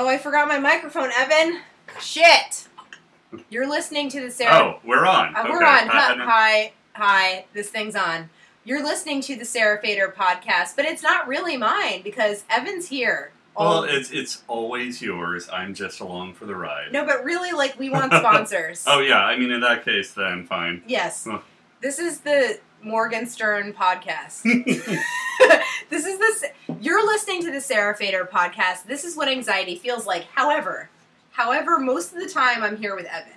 Oh, I forgot my microphone, Evan. Shit. You're listening to the Sarah. Oh, we're on. Uh, okay. We're on. Hi, hi, hi. This thing's on. You're listening to the Sarah Fader podcast, but it's not really mine because Evan's here. Well, it's it's always yours. I'm just along for the ride. no, but really, like, we want sponsors. Oh yeah, I mean in that case, then fine. Yes. This is the Morgan Stern podcast. this is this. You're listening to the Sarah Fader podcast. This is what anxiety feels like. However, however, most of the time I'm here with Evan.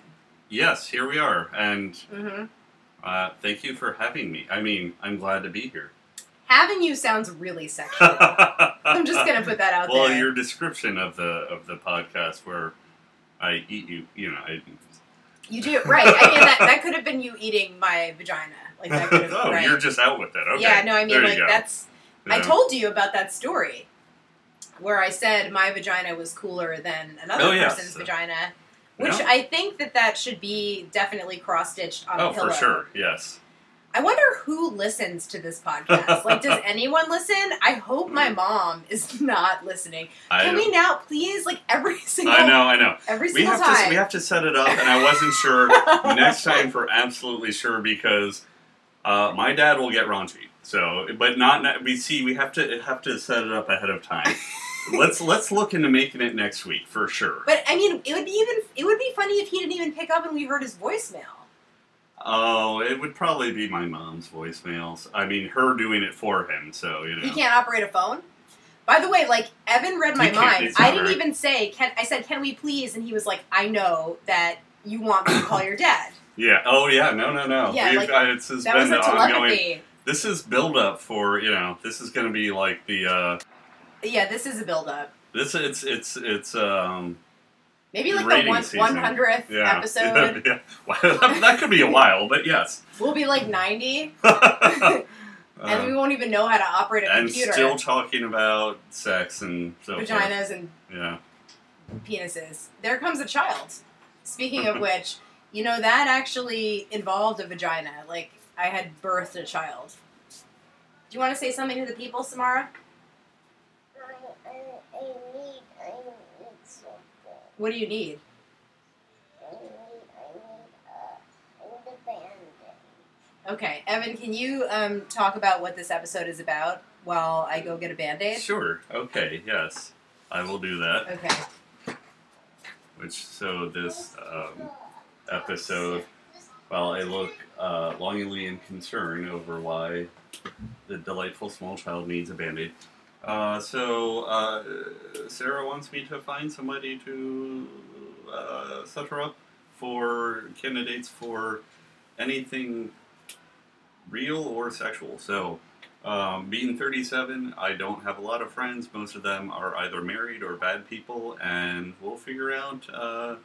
yes, here we are, and hmm uh, thank you for having me. I mean, I'm glad to be here. Having you sounds really sexual. I'm just gonna put that out well, there. Well, your description of the of the podcast where I eat you, you know, I, You do right. I mean, that, that could have been you eating my vagina. Like that could have. oh, right. you're just out with it. Okay. Yeah, no, I mean, like go. that's. I told you about that story where I said my vagina was cooler than another Oh, yes. person's vagina, which Yeah. I think that that should be definitely cross stitched on Oh, a pillow. for sure. Yes. I wonder who listens to this podcast. like, does anyone listen? I hope my mm. mom is not listening. I, Can we now, please, like every single, I know. I know. every We single have time? to we have to set it up, and I wasn't sure next time for absolutely sure because uh, my dad will get raunchy. So, but not we see we have to have to set it up ahead of time. let's let's look into making it next week for sure. But I mean, it would be even it would be funny if he didn't even pick up and we heard his voicemail. Oh, it would probably be my mom's voicemails. I mean, her doing it for him. So you know. He can't operate a phone. By the way, like Evan read my mind. I didn't even say can. I said, "Can we please?" And he was like, "I know that you want me to call your dad." Yeah. Oh, yeah. No, no, no. Yeah, We've, like, uh, it's has That been was a ongoing. telepathy. This is build up for you know. This is going to be like the. uh Yeah, this is a build up. This it's it's it's um. Maybe like the one one hundredth Yeah. episode. yeah. Well, that could be a while, but yes. We'll be like ninety, and we Um, won't even know how to operate a and computer. still talking about sex and so forth. Vaginas and Yeah. penises. There comes a child. Speaking of which, you know that actually involved a vagina. Like I had birthed a child. Do you want to say something to the people, Samara? I, I, I need, I need something. What do you need? I need, I need, uh, I need a band-aid. Okay, Evan, can you um, talk about what this episode is about while I go get a band aid? Sure. Okay. Yes, I will do that. Okay. Which so this um, episode, while I look uh, longingly in concern over why the delightful small child needs a band-aid. Uh, so uh, Sarah wants me to find somebody to uh, set her up for candidates for anything real or sexual. So, um, being 37, I don't have a lot of friends. Most of them are either married or bad people, and we'll figure out uh,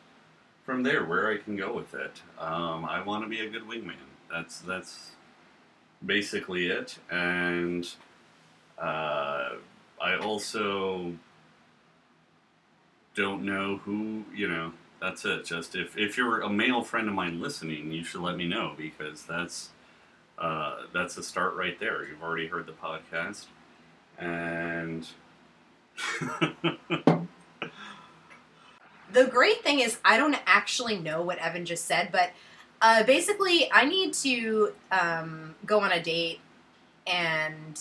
from there where I can go with it. Um, I want to be a good wingman. That's that's basically it, and uh, I also don't know who you know. That's it. Just if if you're a male friend of mine listening, you should let me know because that's uh, that's a start right there. You've already heard the podcast, and The great thing is, I don't actually know what Evan just said, but uh, basically, I need to um, go on a date, and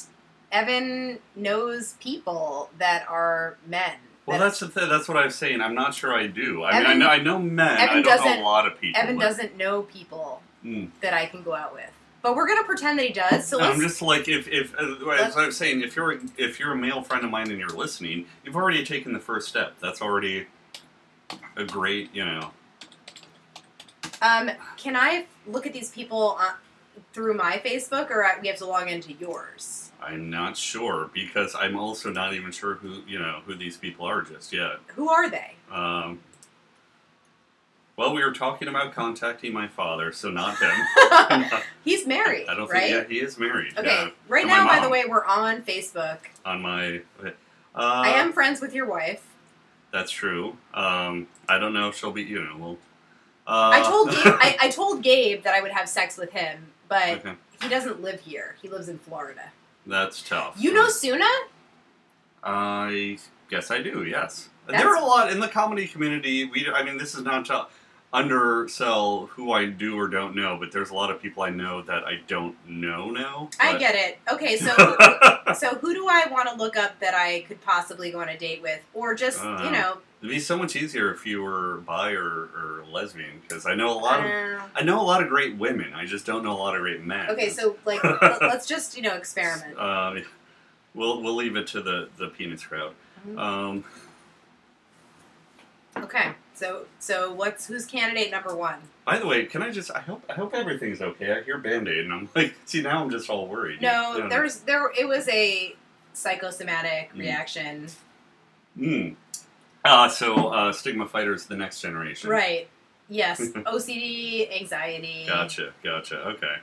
Evan knows people that are men. well, that's the th- that's what I was saying. I'm not sure I do. I Evan- mean, I know I know men. Evan I don't know doesn't- a lot of people. Evan but- doesn't know people Hmm. that I can go out with, but we're gonna pretend that he does. So let's I'm just like if if uh, as I was saying, if you're if you're a male friend of mine and you're listening, you've already taken the first step. That's already a great, you know. Um, can I look at these people on, through my Facebook, or I- we have to log into yours? I'm not sure because I'm also not even sure who you know who these people are just yet. Who are they? Um, well, we were talking about contacting my father, so not him. He's married, I don't right? think. Yeah, he is married. okay. yeah, right now, by the way, we're on Facebook. on my. Uh, I am friends with your wife. That's true. Um, I don't know if she'll be. You know, well. Uh, I told Gabe. I, I told Gabe that I would have sex with him, but okay, he doesn't live here. He lives in Florida. that's tough. You know Suna? I guess I do. Yes. there are a lot in the comedy community. We, I mean, this is not to undersell who I do or don't know, but there's a lot of people I know that I don't know now. I get it. Okay, so so who do I want to look up that I could possibly go on a date with, or just Uh, you know? It'd be so much easier if you were bi or, or lesbian because I know a lot of uh, I know a lot of great women. I just don't know a lot of great men. okay, so like let- let's just you know experiment. Uh, we'll we'll leave it to the the penis crowd. Mhm. Um, Okay, so so what's who's candidate number one? by the way, can I just? I hope I hope everything's okay. I hear band aid, and I'm like, see now I'm just all worried. No, Yeah. there's there it was a psychosomatic Mm. reaction. Mm. Uh, so uh, stigma fighters, the next generation. Right. Yes. OCD, anxiety. Gotcha. Gotcha. Okay.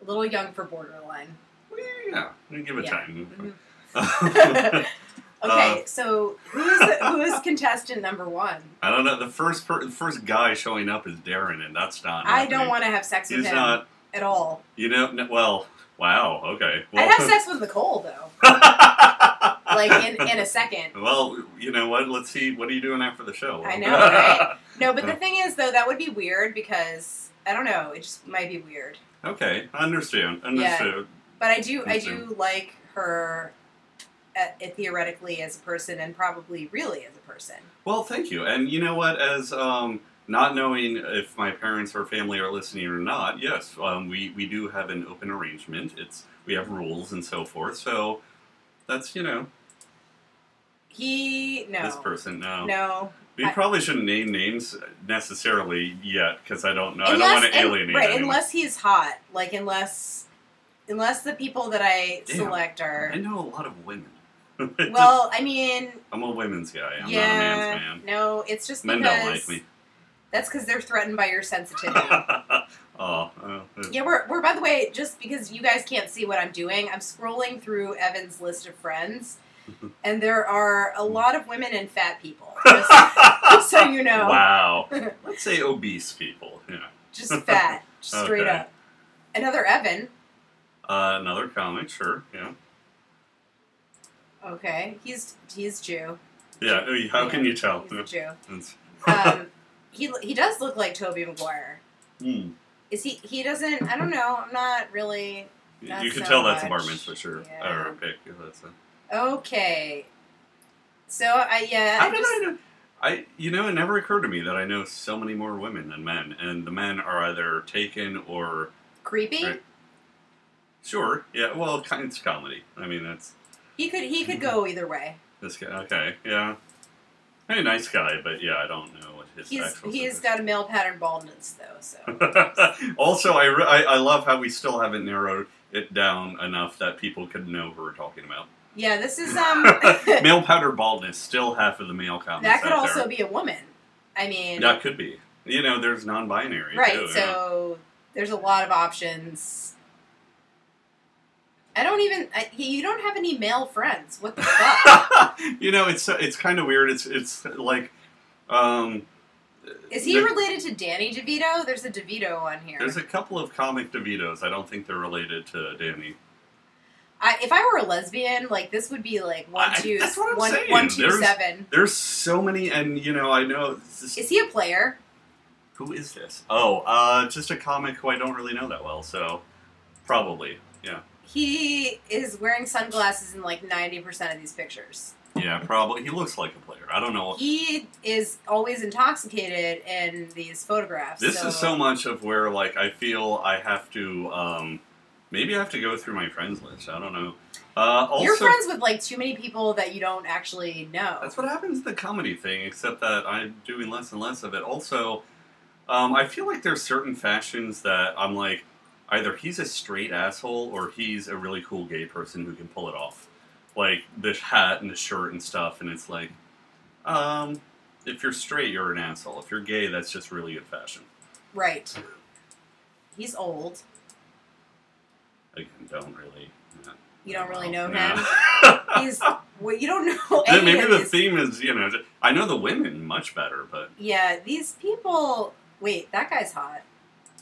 A little young for borderline. Well, yeah. Give it Yeah. time. Mhm. okay, Uh, so who is the, who is contestant number one? I don't know. The first per- the first guy showing up is Darren, and that's not. I happening. don't want to have sex with He's him not. at all. You know. n- Well. Wow. Okay. Well, I'd have sex with Nicole though, like in, in a second. well, you know what? Let's see. What are you doing after the show? I know, right? No, but the thing is though, that would be weird because I don't know. It just might be weird. okay. I Understand. Understood. But I do, I do like her, at theoretically as a person, and probably really as a person. Well, thank you. And you know what? As um, not knowing if my parents or family are listening or not, yes, um, we we do have an open arrangement. It's we have rules and so forth. So that's you know He no, this person. No, no. we I- probably shouldn't name names necessarily yet because I don't know. I don't want to alienate right? anyone. Unless he's hot, like unless, unless the people that I Damn. select are. I know a lot of women. Well, I mean, I'm a women's guy. I'm yeah, not a man's man. no, it's just Men don't like me. that's because they're threatened by your sensitivity. oh, Yeah, we're, we're by the way, just because you guys can't see what I'm doing, I'm scrolling through Evan's list of friends, and there are a lot of women and fat people. Just, just so you know, Wow. Let's say obese people. Yeah. just fat, straight Okay. up. Another Evan. Uh, another comic, sure. Yeah. Okay, he's he's Jew. Yeah. How can you tell? He's a Jew. Um, he he does look like Tobey Maguire. Hmm. Is he? He doesn't. I don't know. I'm not really. You Not you can so tell that's a bar much. mitzvah, sure. Yeah. Or a pick. if That's a, Okay. So I yeah. how I did just, I know? I you know it never occurred to me that I know so many more women than men, and the men are either taken or creepy. Right. sure. Yeah. Well, it's comedy. I mean, that's He could he could go either way. this guy. Okay. Yeah. Hey, nice guy, but yeah, I don't know what his He's actual. he's got a male pattern baldness though. So also, I, re- I I love how we still haven't narrowed it down enough that people could know who we're talking about. yeah, this is um. male powder baldness still half of the male comics. that could also there. be a woman. I mean, That could be. You know, there's non-binary. right. Too, so there's a lot of options. I don't even. I, you don't have any male friends. What the fuck? you know, it's it's kind of weird. It's it's like. Um, Is he there- related to Danny DeVito? There's a DeVito on here. There's a couple of comic DeVitos. I don't think they're related to Danny. I, if I were a lesbian, like this would be like one I- two that's what I'm one- saying. one, two, There's- seven. There's so many, and you know, I know. just- Is he a player? who is this? Oh, uh, just a comic who I don't really know that well. So, probably, He is wearing sunglasses in like ninety percent of these pictures. yeah, probably. He looks like a player. I don't know. He is always intoxicated in these photographs. This so is so much of where like I feel I have to um, maybe I have to go through my friends list. I don't know. Uh, also, You're friends with like too many people that you don't actually know. that's what happens to the comedy thing. Except that I'm doing less and less of it. Also, um, I feel like there's certain fashions that I'm like either he's a straight asshole or he's a really cool gay person who can pull it off. Like the hat and the shirt and stuff, and it's like, um, if you're straight, you're an asshole. If you're gay, that's just really good fashion. Right. He's old. Again, don't really. yeah. You don't really know No. him. He's well, you don't know maybe the theme is you know I know the women much better, but Yeah, these people. Wait, that guy's hot,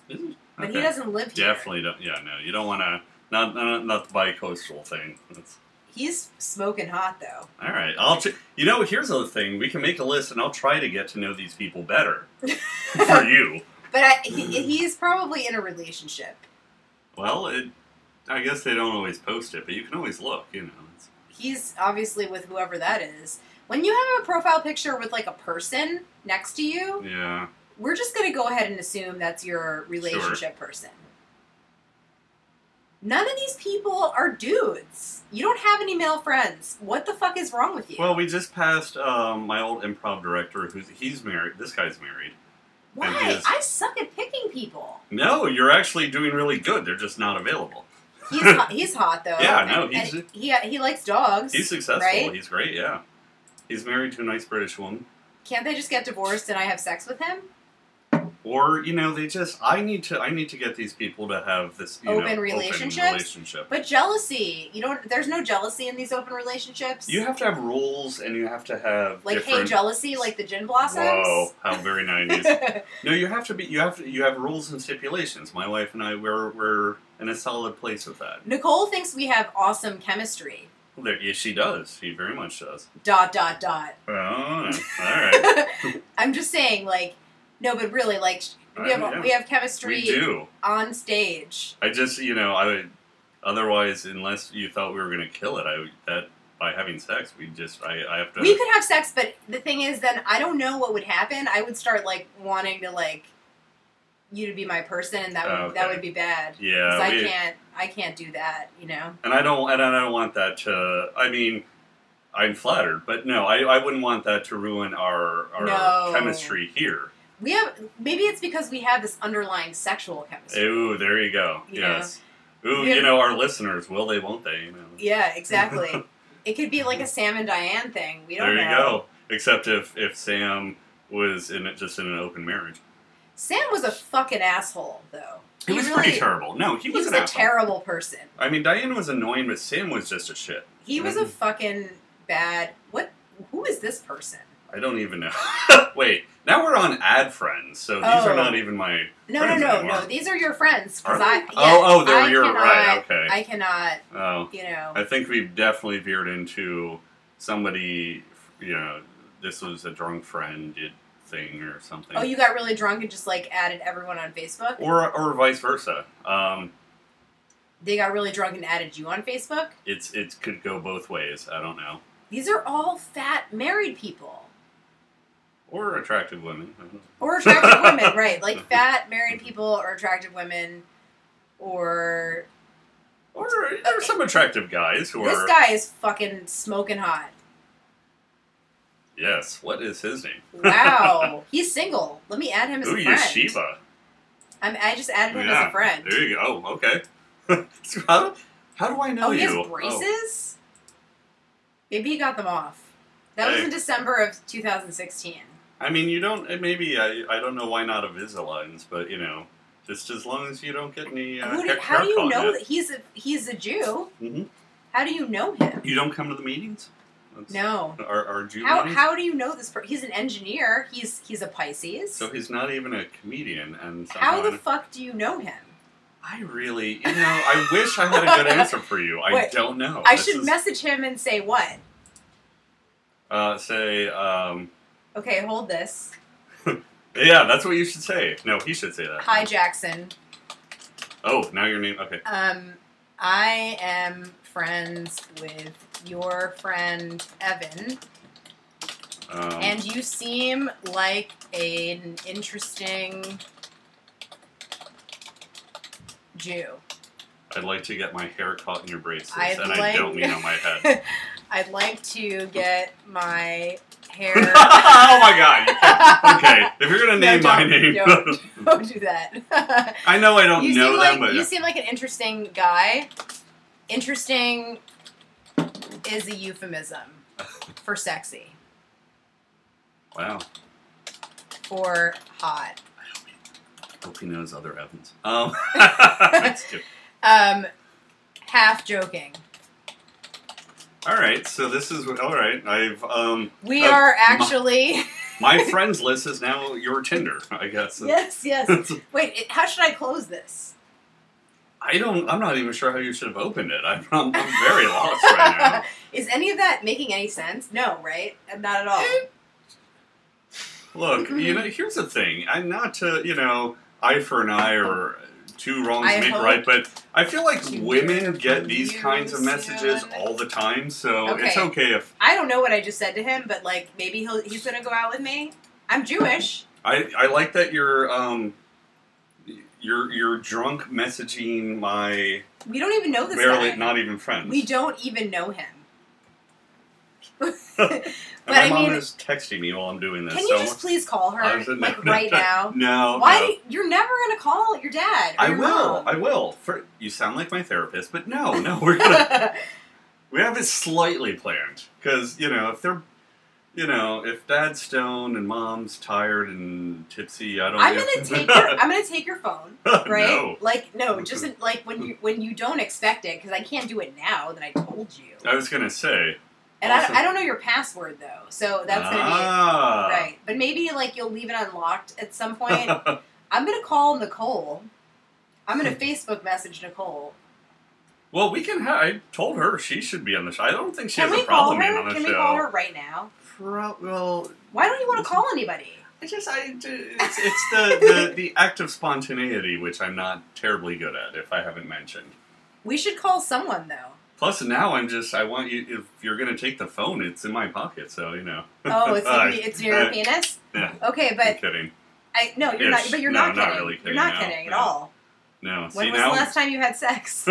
is but he doesn't live here. definitely don't. Yeah, no, you don't want to not not not the bi-coastal thing. That's, He's smoking hot though. All right, I'll. You know, here's the thing: we can make a list, and I'll try to get to know these people better for you. But I, he, he's probably in a relationship. Well, it, I guess they don't always post it, but you can always look. You know, it's, He's obviously with whoever that is. When you have a profile picture with like a person next to you, yeah. We're just gonna go ahead and assume that's your relationship person. None of these people are dudes. You don't have any male friends. What the fuck is wrong with you? Well, we just passed um, my old improv director, who's he's married. This guy's married. Why? I suck at picking people. No, you're actually doing really good. They're just not available. He's hot, he's hot though. Yeah, no, and he's- he he likes dogs. He's successful. Right? He's great. Yeah, he's married to a nice British woman. Can't they just get divorced and I have sex with him? Or you know, they just I need to I need to get these people to have this you Open know, relationships? Open relationship. But jealousy, you don't. There's no jealousy in these open relationships. You have to have rules, and you have to have like hey jealousy, like the Gin Blossoms. Whoa, how very nineties. no, you have to be. You have to. You have rules and stipulations. My wife and I, we're we're in a solid place with that. Nicole thinks we have awesome chemistry. There, yeah, she does. She very much does. Dot dot dot. Oh, all right. I'm just saying, like, no, but really, like, we have yeah. we have chemistry we do. on stage. I just, you know, I would. Otherwise, unless you thought we were going to kill it, I would- that by having sex, we just, I, I have to. We could have sex, but the thing is, then I don't know what would happen. I would start like wanting to like you to be my person, and that would Oh, that would be bad. yeah, I we- can't I can't do that. You know. and I don't, and I don't want that to. I mean, I'm flattered, but no, I, I wouldn't want that to ruin our our No. chemistry here. We have maybe it's because we have this underlying sexual chemistry. Ooh, there you go. Yeah. Yes. Ooh, you know, our listeners, will they, won't they? You know. Yeah, exactly. it could be like a Sam and Diane thing. We don't There you know. go. Except if if Sam was in it, just in an open marriage, Sam was a fucking asshole, though. he, was really, pretty terrible. No, he, He was, was a asshole. terrible person. I mean, Diane was annoying, but Sam was just a shit. He was a fucking bad. What? Who is this person? I don't even know. Wait, now we're on ad friends, so these Oh. are not even my. No, Friends no, no, anymore. no. These are your friends. Are Because I. Yeah, oh, oh, they're I you're cannot, right. Okay. I cannot. oh, You know. I think we've definitely veered into somebody. You know, this was a drunk friend did thing or something. Oh, you got really drunk and just like added everyone on Facebook. or or vice versa. Um, They got really drunk and added you on Facebook. it's it could go both ways. I don't know. These are all fat married people. Or attractive women. I don't know. Or attractive women, right? Like fat married people or attractive women, or Or there are some attractive guys who this are. guy is fucking smoking hot. Yes. What is his name? Wow, he's single. Let me add him as Ooh, a friend. Yeshiva. I'm, I just added him as a friend. There you go. Oh, okay. So how, how do I know oh, he you? has braces. Maybe he got them off. That was in December of 2016. I mean, you don't. Maybe I. I don't know why not a Visalines, but you know, just as long as you don't get any. Uh, do, how do you know that he's a he's a Jew? Mhm. How do you know him? You don't come to the meetings. That's- No. Our, our Jew How, meetings? how do you know this? Per- he's an engineer. He's he's a Pisces. So he's not even a comedian, and how the fuck do you know him? I really, you know, I wish I had a good answer for you. I Wait, don't know. I This should is- message him and say what? uh, say, um, Okay, hold this. yeah, that's what you should say. No, he should say that. Hi Jackson. Oh, now your name. Okay. Um, I am friends with your friend Evan, Um, and you seem like an interesting Jew. I'd like to get my hair caught in your braces, I'd and I don't mean on my head. I'd like to get my hair. oh my god! Okay, if you're gonna No, name my name, don't. Don't do that. I know I don't you know them, like but you seem like an interesting guy. Interesting is a euphemism for sexy, wow. for hot. I hope he knows other Evans. Um. Um, half joking. All right, so this is all right. I've um, We Uh, are my- actually my friends list is now your Tinder, I guess. yes, yes. Wait, it, how should I close this? I don't. I'm not even sure how you should have opened it. I'm, I'm, I'm very lost right now. Is any of that making any sense? No, right? Not at all. Look, you know, here's the thing. I'm not to, you know, eye for an eye or two wrongs I make hope right, but I feel like women get these kinds of messages all the time, so it's Okay. okay if I don't know what I just said to him, but like maybe he'll he's gonna go out with me. I'm Jewish. I, I like that you're um you're you're drunk messaging my We don't even know this barely guy. not even friends. we don't even know him. But my I mom mean, is texting me while I'm doing this. Can you so just please call her said, no, like no, right no, now? No. Why? You, you're never gonna call your dad. I your will. mom. I will. For you sound like my therapist, but no, no, we're gonna we have it slightly planned because you know if they're you know if dad's stoned and mom's tired and tipsy, I don't. I'm gonna take your. I'm gonna take your phone. Right? no, Like no, just like when you when you don't expect it because I can't do it now that I told you. I was gonna say. And awesome. I, I don't know your password though, so that's gonna ah. be right. But maybe like you'll leave it unlocked at some point. I'm gonna call Nicole. I'm gonna Facebook message Nicole. well, we can. Ha- I told her she should be on the show. I don't think she Can has a problem being on the Can show. we call her right now? Pro- well, Why don't you want to call anybody? I just I it's, it's the, the the act of spontaneity which I'm not terribly good at. If I haven't mentioned. We should call someone though. Plus, now I'm just, I want you, if you're going to take the phone, it's in my pocket, so, you know. Oh, it's Uh, it's near your penis. Yeah, Okay, I'm but kidding. I no, you're not. Ish. But you're No, not not kidding. really You're not no, kidding at no. all. No, When see was now. the last time you had sex?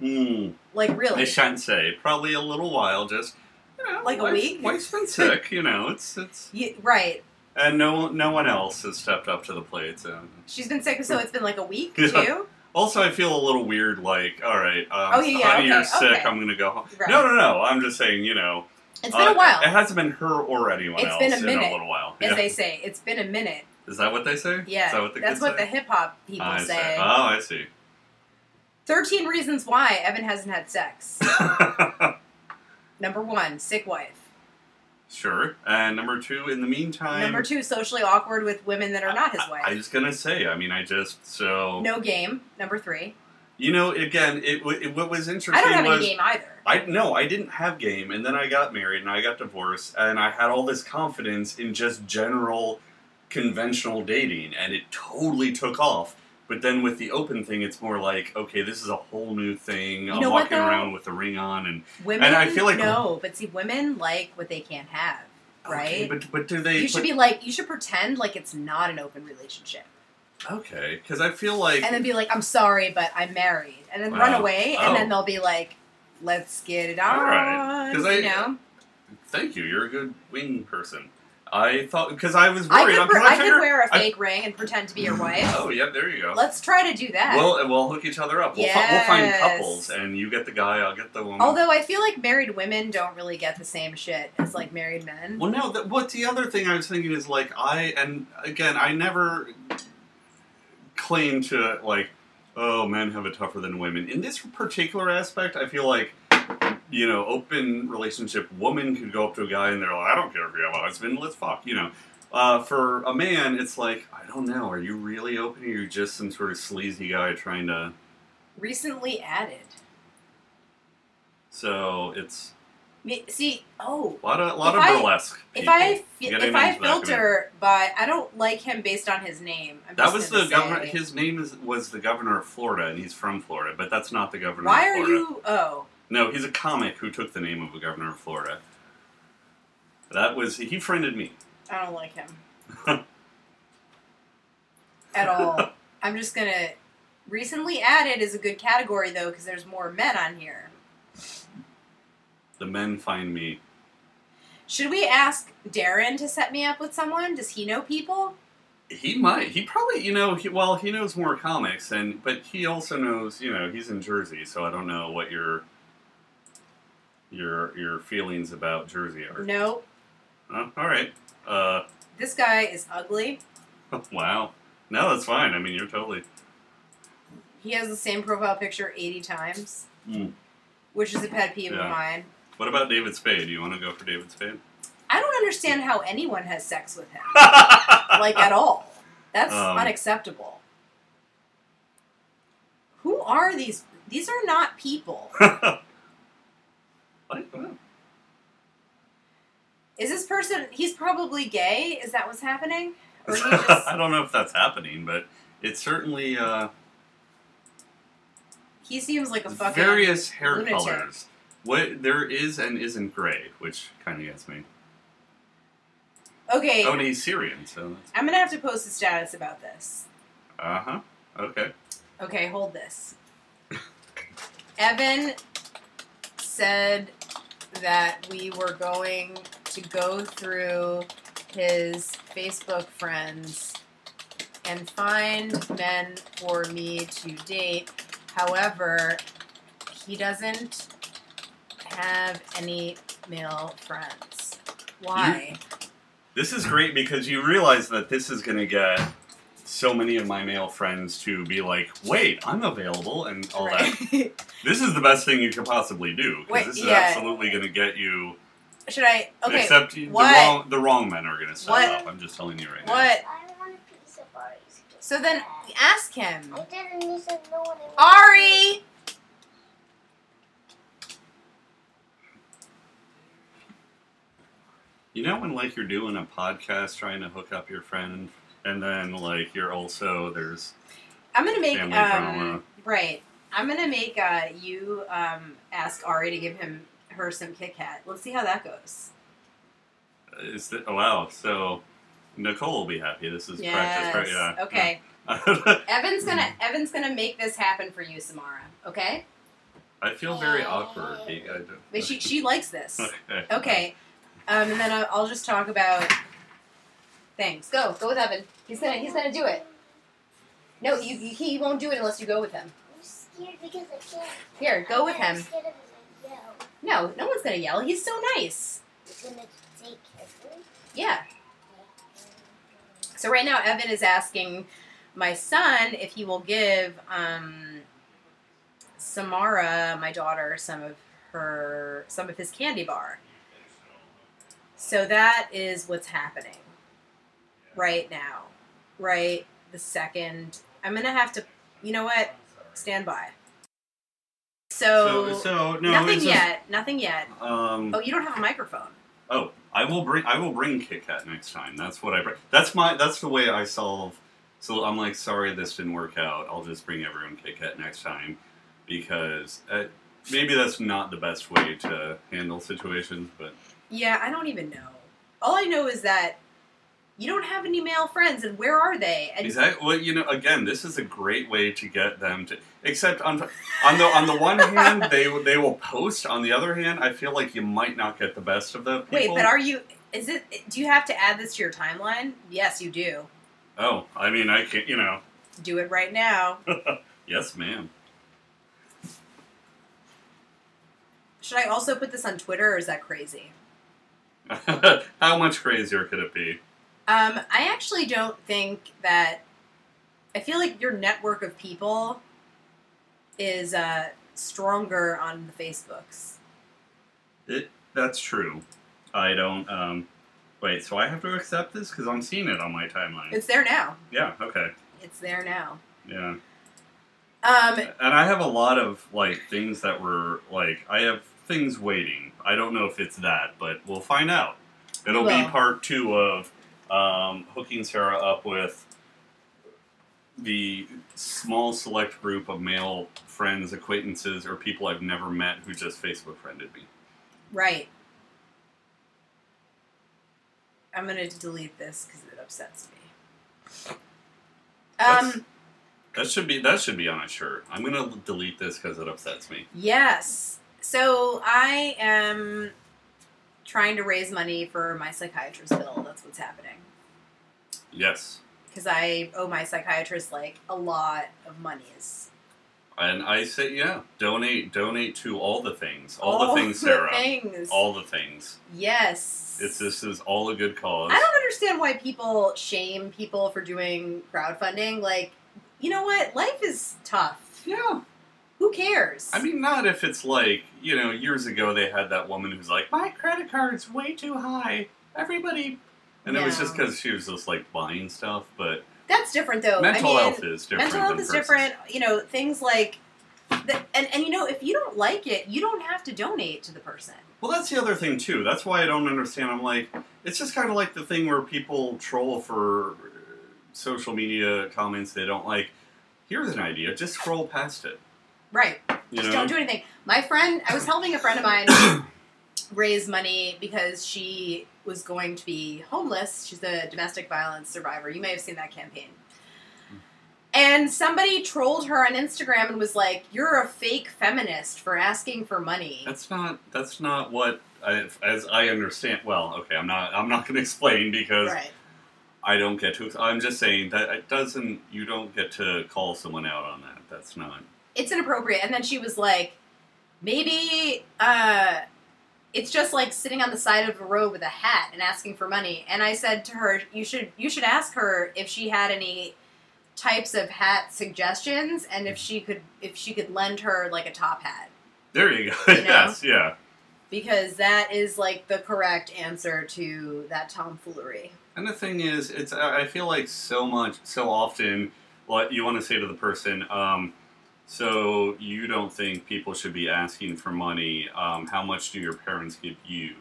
mm, like really? I shan't say. Probably a little while, just, you know. Like a week? Wife's been sick, you know, it's, it's, You, right. and no, no one else has stepped up to the plate, so. She's been sick, so it's been like a week too. Also, I feel a little weird, like, all right, um, Oh, yeah, yeah, honey, okay, you're sick, okay. I'm going to go home. Right. No, no, no, I'm just saying, you know. It's been uh, a while, It hasn't been her or anyone It's else been a in minute, a little while. as Yeah. they say. It's been a minute. Is that what they say? Yeah, Is that what the that's what the hip hop people I say. see. Oh, I see. Thirteen reasons why Evan hasn't had sex. Number one, sick wife. Sure. And number two, in the meantime, Number two, socially awkward with women that are not his wife. I, I was gonna say. I mean, I just so no game. Number three. you know. Again, it, it what was interesting I don't have was any game either. I no, I didn't have game, and then I got married and I got divorced, and I had all this confidence in just general conventional dating, and it totally took off. But then with the open thing, it's more like, okay, this is a whole new thing. You I'm what, walking though? around with the ring on, and Women And I feel like- no, but see, women like what they can't have, okay, right? but but do they? you should but- be like, you should pretend like it's not an open relationship, okay, because I feel like and then be like, I'm sorry, but I'm married, and then run Wow. away, and Oh. then they'll be like, let's get it on, All right. 'Cause I- you know. thank you. You're a good wing person. I thought because I was I worried. could, I'm- pre- 'cause I could figured- wear a fake ring and pretend to be your mm. wife. Oh yeah, there you go. Let's try to do that. We'll we'll hook each other up. We'll, fi- we'll find couples, and you get the guy, I'll get the woman. Although I feel like married women don't really get the same shit as like married men. well, no. The, what the other thing I was thinking is like I and again I never claim to like oh men have it tougher than women. In this particular aspect, I feel like you know open relationship woman could go up to a guy and they're like I don't care if you have a husband, let's fuck. You know. Uh, for a man, it's like I don't know. Are you really open? Or are you just some sort of sleazy guy trying to? Recently added. So it's See, oh, a lot of a lot If of I- burlesque. if people. I if I into that community. filter by I don't like him based on his name. I'm That just was the governor. His name is was the governor of Florida, and he's from Florida. But that's not the governor. Why are you? Oh, No, he's a comic who took the name of a governor of Florida. That was he friended me. I don't like him at all. I'm just gonna. Recently added is a good category though because there's more men on here. The men find me. Should we ask Darren to set me up with someone? Does he know people? He might. He probably. You know. He, well, he knows more comics, and but he also knows. You know, he's in Jersey, so I don't know what your your your feelings about Jersey are. No. Oh, all right. Uh, This guy is ugly. wow. No, that's fine. I mean, you're totally. He has the same profile picture 80 times, Mm. which is a pet peeve Yeah. of mine. What about David Spade? Do you want to go for David Spade? I don't understand how anyone has sex with him, like at all. That's Um, unacceptable. Who are these? These are not people. Is this person? He's probably gay. Is that what's happening? Or just? I don't know if that's happening, but it's certainly uh, he seems like a fucking. various hair lunatic. colors. What there is and isn't gray, which kind of gets me. Okay, Oh, and he's Syrian, so that's I'm gonna have to post a status about this. uh huh. Okay. Okay, hold this. Evan said that we were going to go through his Facebook friends and find men for me to date. However, he doesn't have any male friends. Why? This is great because you realize that this is going to get so many of my male friends to be like, "Wait, I'm available," and all that. Right. This is the best thing you could possibly do because this is yeah. absolutely going to get you. Should I? Okay. Except you- the wrong the wrong men are going to sign What? up. I'm just telling you right now. What? I want a piece of Ari's. So then ask him. I didn't. He said no one. Ari! You know when like you're doing a podcast trying to hook up your friend, and then like you're also there's I'm gonna make Family um drama. right. I'm gonna make uh you um ask Ari to give him her some Kit Kat. Let's see how that goes. is that oh, wow so Nicole will be happy. This is Yes. practice, right? Yeah. Okay. yeah. Evan's gonna Evan's gonna make this happen for you, Samara. Okay? I feel very awkward. I don't- But she she likes this. okay. Okay. Um, and then I'll, I'll just talk about things. Go, go with Evan. He's gonna he's gonna do it. No, you, you he won't do it unless you go with him. Scared because I can't. Here, go with I'm him. him. No, no one's gonna yell. He's so nice. He's gonna take carefully. Yeah. So right now, Evan is asking my son if he will give um, Samara, my daughter, some of her some of his candy bar. So that is what's happening right now. Right the second. I'm gonna have to. You know what? Stand by. So, So, so no, nothing it's just, yet. Nothing yet. Um, Oh, you don't have a microphone. Oh, I will bring I will bring Kit Kat next time. That's what I bring. That's my that's the way I solve. So I'm like, sorry, this didn't work out. I'll just bring everyone Kit Kat next time because uh, maybe that's not the best way to handle situations. But Yeah, I don't even know. All I know is that you don't have any male friends, and where are they? And that well? You know, again, this is a great way to get them to. Except on on the on the one hand, they they will post. On the other hand, I feel like you might not get the best of the people. wait, but are you? Is it? Do you have to add this to your timeline? Yes, you do. Oh, I mean, I can't. You know, Do it right now. yes, ma'am. Should I also put this on Twitter, or is that crazy? How much crazier could it be? Um, I actually don't think that. I feel like your network of people is uh, stronger on the Facebooks. It that's true. I don't. Um, wait, so I have to accept this because I'm seeing it on my timeline. It's there now. yeah. Okay. It's there now. Yeah. Um, And I have a lot of like things that were like I have things waiting. I don't know if it's that, but we'll find out. It'll be will. part two of um, hooking Sarah up with the small select group of male friends, acquaintances, or people I've never met who just Facebook friended me. Right. I'm gonna delete this because it upsets me. That's- Um. That should be that should be on a shirt. I'm gonna delete this because it upsets me. Yes. So I am trying to raise money for my psychiatrist bill. That's what's happening Yes, because I owe my psychiatrist like a lot of monies. and I say yeah, donate donate to all the things, all, the things, Sarah, things. all the things. yes. It's this is all a good cause. I don't understand why people shame people for doing crowdfunding. Like, you know what? Life is tough. Yeah, Who cares? I mean, not if it's like you know, years ago they had that woman who's like, my credit card's way too high. Everybody, and it was just because she was just like buying stuff. But that's different though. mental I mean, health is different. mental health is different. You know, things like the, and and you know if you don't like it, you don't have to donate to the person. Well, that's the other thing too. That's why I don't understand. I'm like, it's just kind of like the thing where people troll for social media comments they don't like. Here's an idea: just scroll past it. Right. You Just know? don't do anything. My friend, I was helping a friend of mine raise money because she was going to be homeless. She's a domestic violence survivor. You may have seen that campaign. And somebody trolled her on Instagram and was like, "You're a fake feminist for asking for money." That's not. That's not what. I, as I understand. Well, okay. I'm not. I'm not going to explain because Right. I don't get to. I'm just saying that it doesn't. You don't get to call someone out on that. That's not. It's inappropriate. And then she was like, "Maybe uh, it's just like sitting on the side of a road with a hat and asking for money." And I said to her, "You should you should ask her if she had any types of hat suggestions and if she could if she could lend her like a top hat There you go. You know? yes. Yeah. because that is like the correct answer to that tomfoolery." And the thing is, it's I I feel like so much, so often, what you want to say to the person. Um, so you don't think people should be asking for money? Um, how much do your parents give you?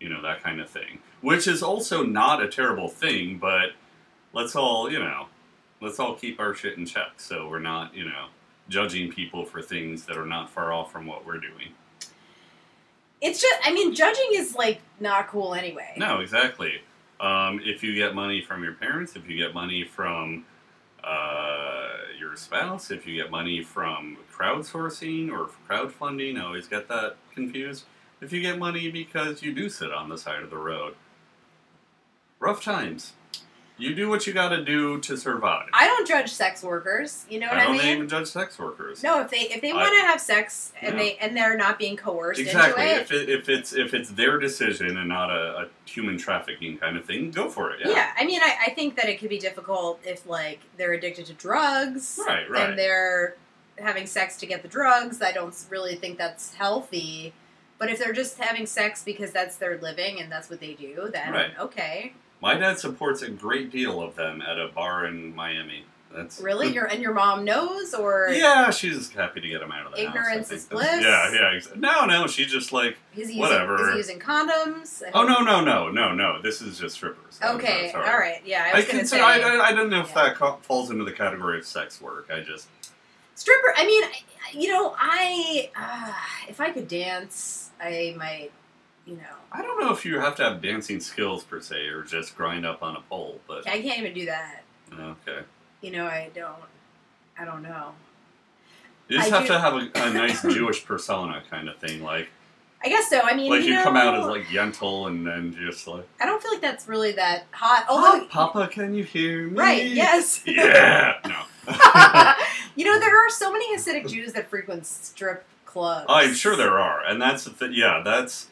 You know that kind of thing, which is also not a terrible thing. But let's all, you know, let's all keep our shit in check, so we're not, you know, judging people for things that are not far off from what we're doing. It's just I mean judging is like not cool anyway. No, exactly. Um, if you get money from your parents, if you get money from uh, your spouse, if you get money from crowdsourcing or crowdfunding, I always get that confused. If you get money because you do sit on the side of the road, rough times. You do what you got to do to survive. I don't judge sex workers. You know what I mean? I, don't mean? even judge sex workers. No, if they if they want to have sex and Yeah. they and they're not being coerced Exactly. into it, If, it, if it's if it's their decision and not a, a human trafficking kind of thing, go for it. yeah. Yeah. I mean, I, I think that it could be difficult if like they're addicted to drugs, Right. Right. And they're having sex to get the drugs. I don't really think that's healthy. But if they're just having sex because that's their living and that's what they do, then Right. okay. My dad supports a great deal of them at a bar in Miami. That's Really, your and your mom knows, or yeah, she's happy to get him out of the Ignorance house. I is bliss? Yeah, yeah. Ex- no, no, she's just like is he using, whatever. Is he using condoms? oh no, no, no, no, no. This is just strippers. Okay, all right, yeah. I I, was gonna consider. say I, I, I don't know if yeah. that co- falls into the category of sex work. I just stripper. I mean, you know, I uh, if I could dance, I might, you know, I don't know if you have to have dancing skills per se or just grind up on a pole, but I can't even do that. okay. You know, I don't. I don't know. You just I have do- to have a, a nice Jewish persona kind of thing, like I guess so. I mean, like you know, come out as like Yentl and then just like I don't feel like that's really that hot. Although, Papa, can you hear me? right? Yes. Yeah. No. you know, there are so many Hasidic Jews that frequent strip clubs. I'm sure there are, and that's the th- yeah. That's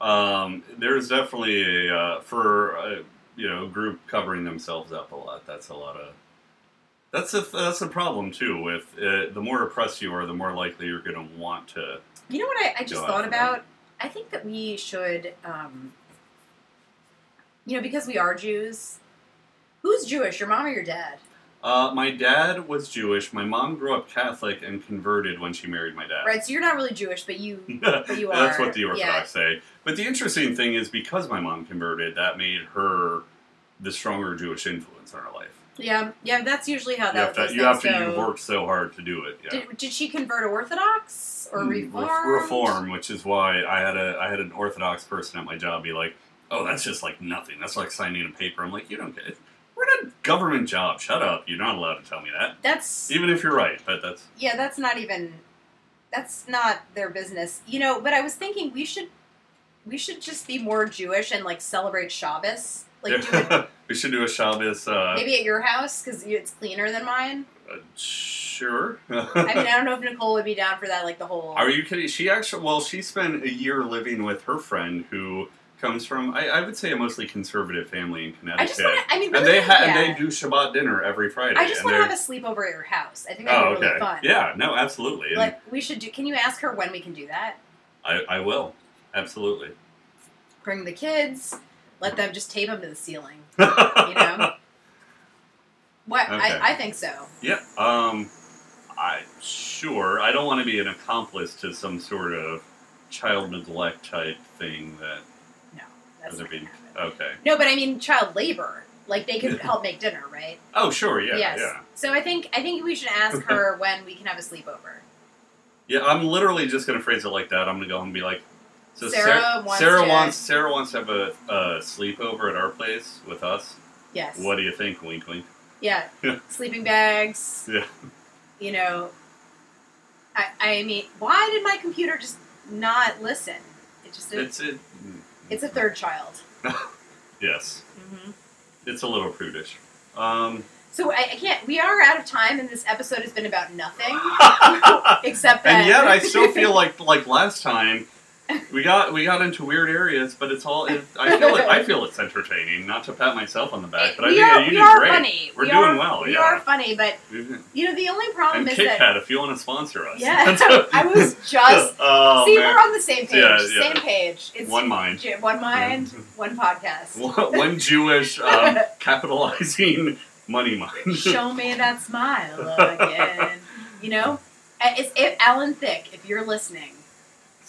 um, there's definitely a uh, for a, you know a group covering themselves up a lot. That's a lot of that's a that's a problem too. With uh, the more oppressed you are, the more likely you're going to want to. You know what I, I just thought about? I think that we should, um, you know, because we are Jews. Who's Jewish, your mom or your dad? Uh, my dad was Jewish. My mom grew up Catholic and converted when she married my dad. Right, so you're not really Jewish, but you. you Are that's what the Orthodox say. But the interesting thing is because my mom converted, that made her the stronger Jewish influence in her life. Yeah, yeah, that's usually how You that have to, you have to you work so hard to do it. Yeah. Did, did she convert Orthodox or Mm, Reform? Reform, which is why I had a I had an Orthodox person at my job be like, "Oh, that's just like nothing. That's like signing a paper." I'm like, "You don't get it. We're in a government job. Shut up. You're not allowed to tell me that, That's even if you're right." But that's yeah, that's not even. That's not their business, you know. But I was thinking we should, we should just be more Jewish and like celebrate Shabbos, like we should do a Shabbos. Uh, maybe at your house because it's cleaner than mine. uh, sure. I mean, I don't know if Nicole would be down for that, like the whole. Are you kidding? She actually, well, she spent a year living with her friend who comes from, I, I would say, a mostly conservative family in Connecticut. I just want to. I mean, and they ha- yeah. and they do Shabbat dinner every Friday. I just want to have a sleepover at your house. I think that'd Oh, be really okay. fun. Yeah, no, absolutely. And Like we should do. Can you ask her when we can do that? I, I will. Absolutely. Bring the kids. Let them just tape them to the ceiling. you know? What Okay. I, I think so. Yeah. Um, I sure I don't want to be an accomplice to some sort of child neglect type thing that No, that's not being- okay. No, but I mean child labor. Like they could help make dinner, right? Oh sure, yeah, yes. yeah. So I think I think we should ask her when we can have a sleepover. Yeah, I'm literally just gonna phrase it like that. I'm gonna go home and be like, so Sarah Sarah, wants Sarah to- wants Sarah wants to have a, a sleepover at our place with us. Yes. What do you think? Wink, wink. Yeah. Sleeping bags. Yeah. You know. I I mean, why did my computer just not listen? It just it's, It's it. it's a third child. Yes, hmm it's a little prudish. Um, So I, I can't. We are out of time, and this episode has been about nothing except that. and yet I still feel like like last time we got we got into weird areas, but it's all it, I feel it, I feel it's entertaining. Not to pat myself on the back, but I think are, you we did are great. funny. We're we doing are, well, We yeah. are funny, but you know the only problem And is Kit that Kat, if you want to sponsor us, yeah, I was just oh, see man. we're on the same page. Yeah, yeah. Same page. It's One mind. One mind, one podcast. One one Jewish um, capitalizing money mind. Show me that smile again. You know, it's, if Alan Thicke, if you're listening,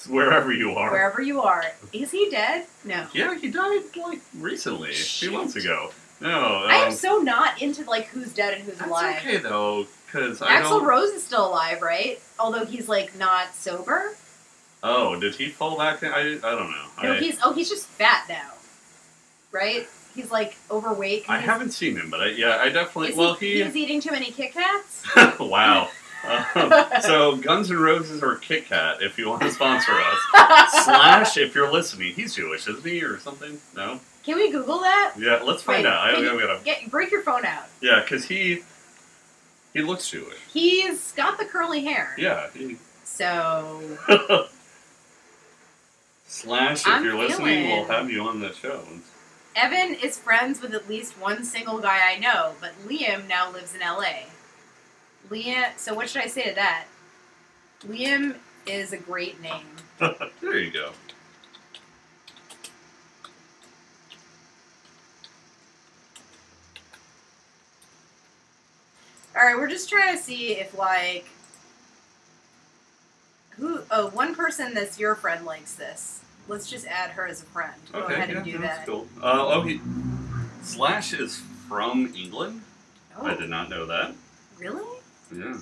Wherever you are. wherever you are, is he dead? No. Yeah, he died like recently, a few months ago. No, um, I am so not into like who's dead and who's that's alive. okay though, because don't. Rose is still alive, right? Although he's like not sober. Oh, did he fall back? in- I, I don't know. No, I, he's oh he's just fat now, right? He's like overweight. I haven't seen him, but I, yeah, I definitely. Is well, he, he. he's eating too many Kit Kats. wow. Um, so Guns N' Roses or Kit Kat, if you want to sponsor us. Slash, if you're listening, he's Jewish, isn't he, or something? No. Can we Google that? Yeah, let's find Wait, out. I, you- gonna. Get break your phone out. Yeah, because he. He looks Jewish. He's got the curly hair. Yeah. He, So Slash, if I'm you're listening, we'll have you on the show. Evan is friends with at least one single guy I know, but Liam now lives in LA. Liam. So what should I say to that? Liam is a great name. there you go. All right, we're just trying to see if like who. Oh, one person that's your friend likes this. Let's just add her as a friend. Go Okay, ahead yeah, and do that's that. cool. Uh, oh, he, Slash is from England. Oh, I did not know that. really? Yeah.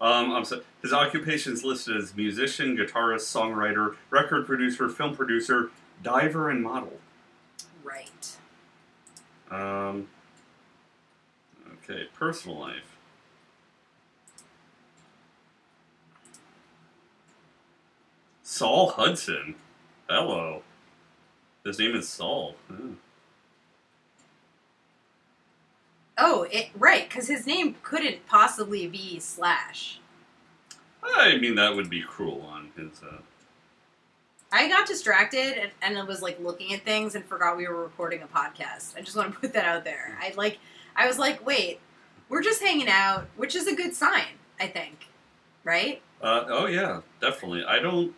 Um, I'm so, his occupation is listed as musician, guitarist, songwriter, record producer, film producer, diver, and model. Right. Um, okay, personal life. Saul Hudson. Hello. His name is Saul. Hmm. Oh, it right because his name couldn't possibly be Slash. I mean, that would be cruel on his. Uh, I got distracted and, and I was like looking at things and forgot we were recording a podcast. I just want to put that out there. I like, I was like, wait, we're just hanging out, which is a good sign, I think, right? uh, oh yeah, definitely. I don't.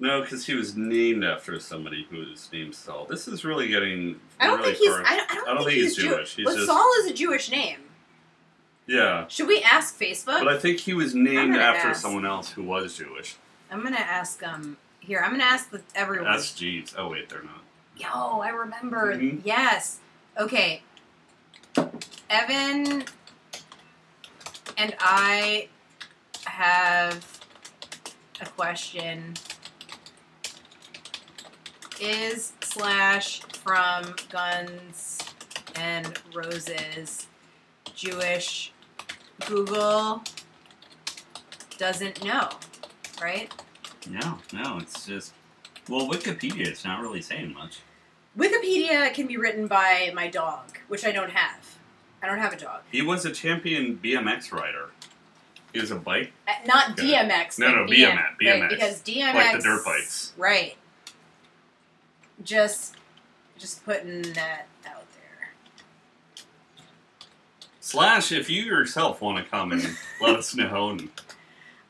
No, because he was named after somebody whose named Saul. This is really getting. I don't really think he's. far- I don't, I don't, think, he's, Jew- Jewish. He's but just- Saul is a Jewish name. Yeah, Should we ask Facebook? but I think he was named after ask. someone else who was Jewish. I'm gonna ask um here. I'm gonna ask the, everyone. That's Jeeves. Oh wait, they're not. Yo, I remember. Mhm. Yes. Okay. Evan and I have a question. Is Slash from Guns and Roses Jewish? Google doesn't know, right? No, no, it's just well, Wikipedia. It's not really saying much. Wikipedia can be written by my dog, which I don't have. I don't have a dog. He was a champion BMX rider. He was a bike. Uh, Not Okay. DMX. No, no, BM, BMX, right? BMX. Because DMX, Like the dirt bikes. right? Just, just putting that out there. Slash, if you yourself want to come and let us know. And,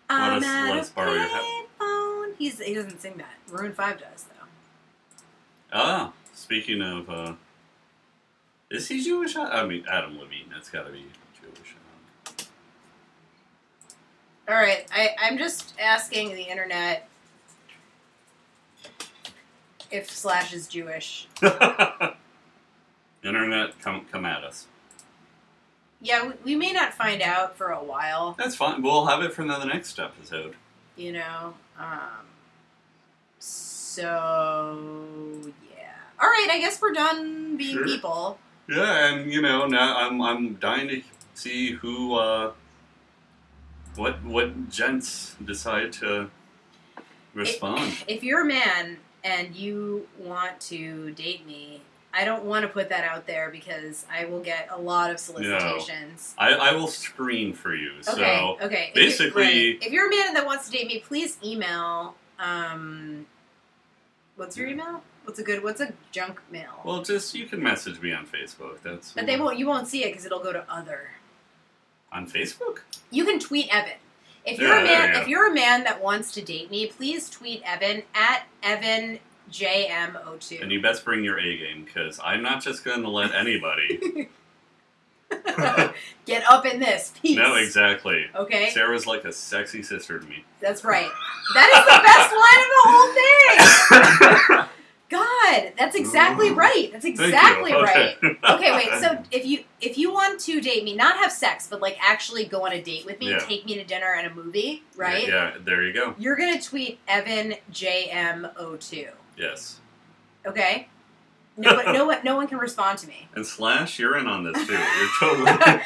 I'm us- let us borrow your payphone. He's he doesn't sing that. Maroon Five does though. ah, speaking of uh, Is he Jewish? I mean, Adam Levine. That's got to be Jewish. All right, I, I'm just asking the internet if Slash is Jewish. Internet, come come at us. Yeah, we, we may not find out for a while, That's fine. We'll have it for the next episode. you know. Um, so yeah. All right, I guess we're done being Sure. people. Yeah, and you know, now I'm I'm dying to see who uh what what gents decide to respond. If you're a man and you want to date me, I don't want to put that out there because I will get a lot of solicitations. I, I will screen for you. Okay, So okay. If you're- basically- right. if you're a man that wants to date me, please email. Um, what's your email? What's a good? What's a junk mail? well just you can message me on Facebook. That's but they won't. You won't see it because it'll go to other. on Facebook? You can tweet Evan. If you're a man, go. if you're a man that wants to date me, please tweet Evan at Evan JM02. And you best bring your A game because I'm not just going to let anybody. Get up in this, no, exactly. Okay, Sarah's like a sexy sister to me. that's right. That is the best line of the whole thing. God, that's exactly right. That's exactly right. Okay. Okay, wait. So if you if you want to date me, not have sex, but like actually go on a date with me, Yeah. take me to dinner and a movie, right? Yeah, there you go. You're gonna tweet Evan JM02. Yes. Okay. No, but no one, no one can respond to me. And Slash, you're in on this too. You're totally.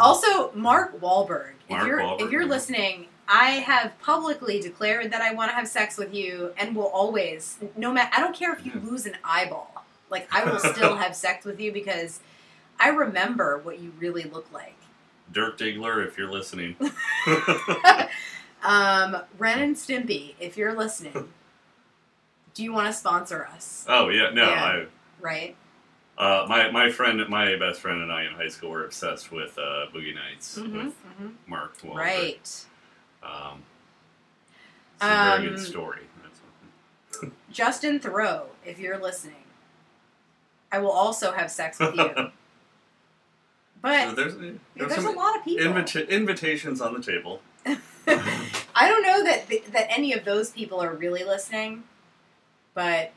Also, Mark Wahlberg. Mark if you're Wahlberg, if you're yeah. listening, I have publicly declared that I want to have sex with you, and will always, no matter. I don't care if you lose an eyeball. Like I will still have sex with you because I remember what you really look like. Dirk Diggler, if you're listening. Um, Ren and Stimpy, if you're listening, do you want to sponsor us? oh yeah, no, Yeah. Right. Uh, my my friend, my best friend, and I in high school were obsessed with uh, Boogie Nights hmm with Mark Wahlberg. Right. Um, it's a very Um, good story. That's Justin Theroux, if you're listening, I will also have sex with you. so But there's there's, there's a some lot of people. invita- invitations on the table. I don't know that that any of those people are really listening, but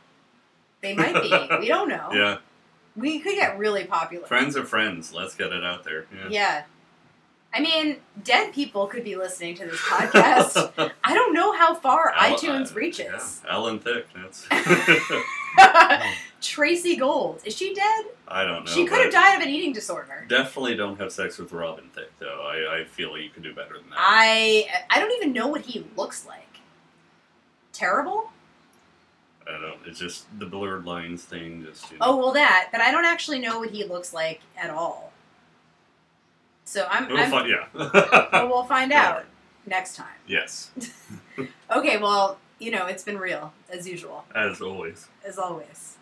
they might be. we don't know. Yeah, We could get really popular. friends of friends. Let's get it out there. Yeah. Yeah. I mean, dead people could be listening to this podcast. I don't know how far Al- iTunes uh, reaches. Yeah, Alan Thicke. That's. Tracey Gold. Is she dead? I don't know. she could have died of an eating disorder. Definitely don't have sex with Robin Thicke, though. I, I feel you could do better than that. I I don't even know what he looks like. Terrible? I don't. It's just the blurred lines thing. Just you know. Oh well, that. But I don't actually know what he looks like at all. So I'm. We'll I'm fi- yeah. well, we'll find out next time. yes, Okay. Well, you know, it's been real as usual, as always. as always.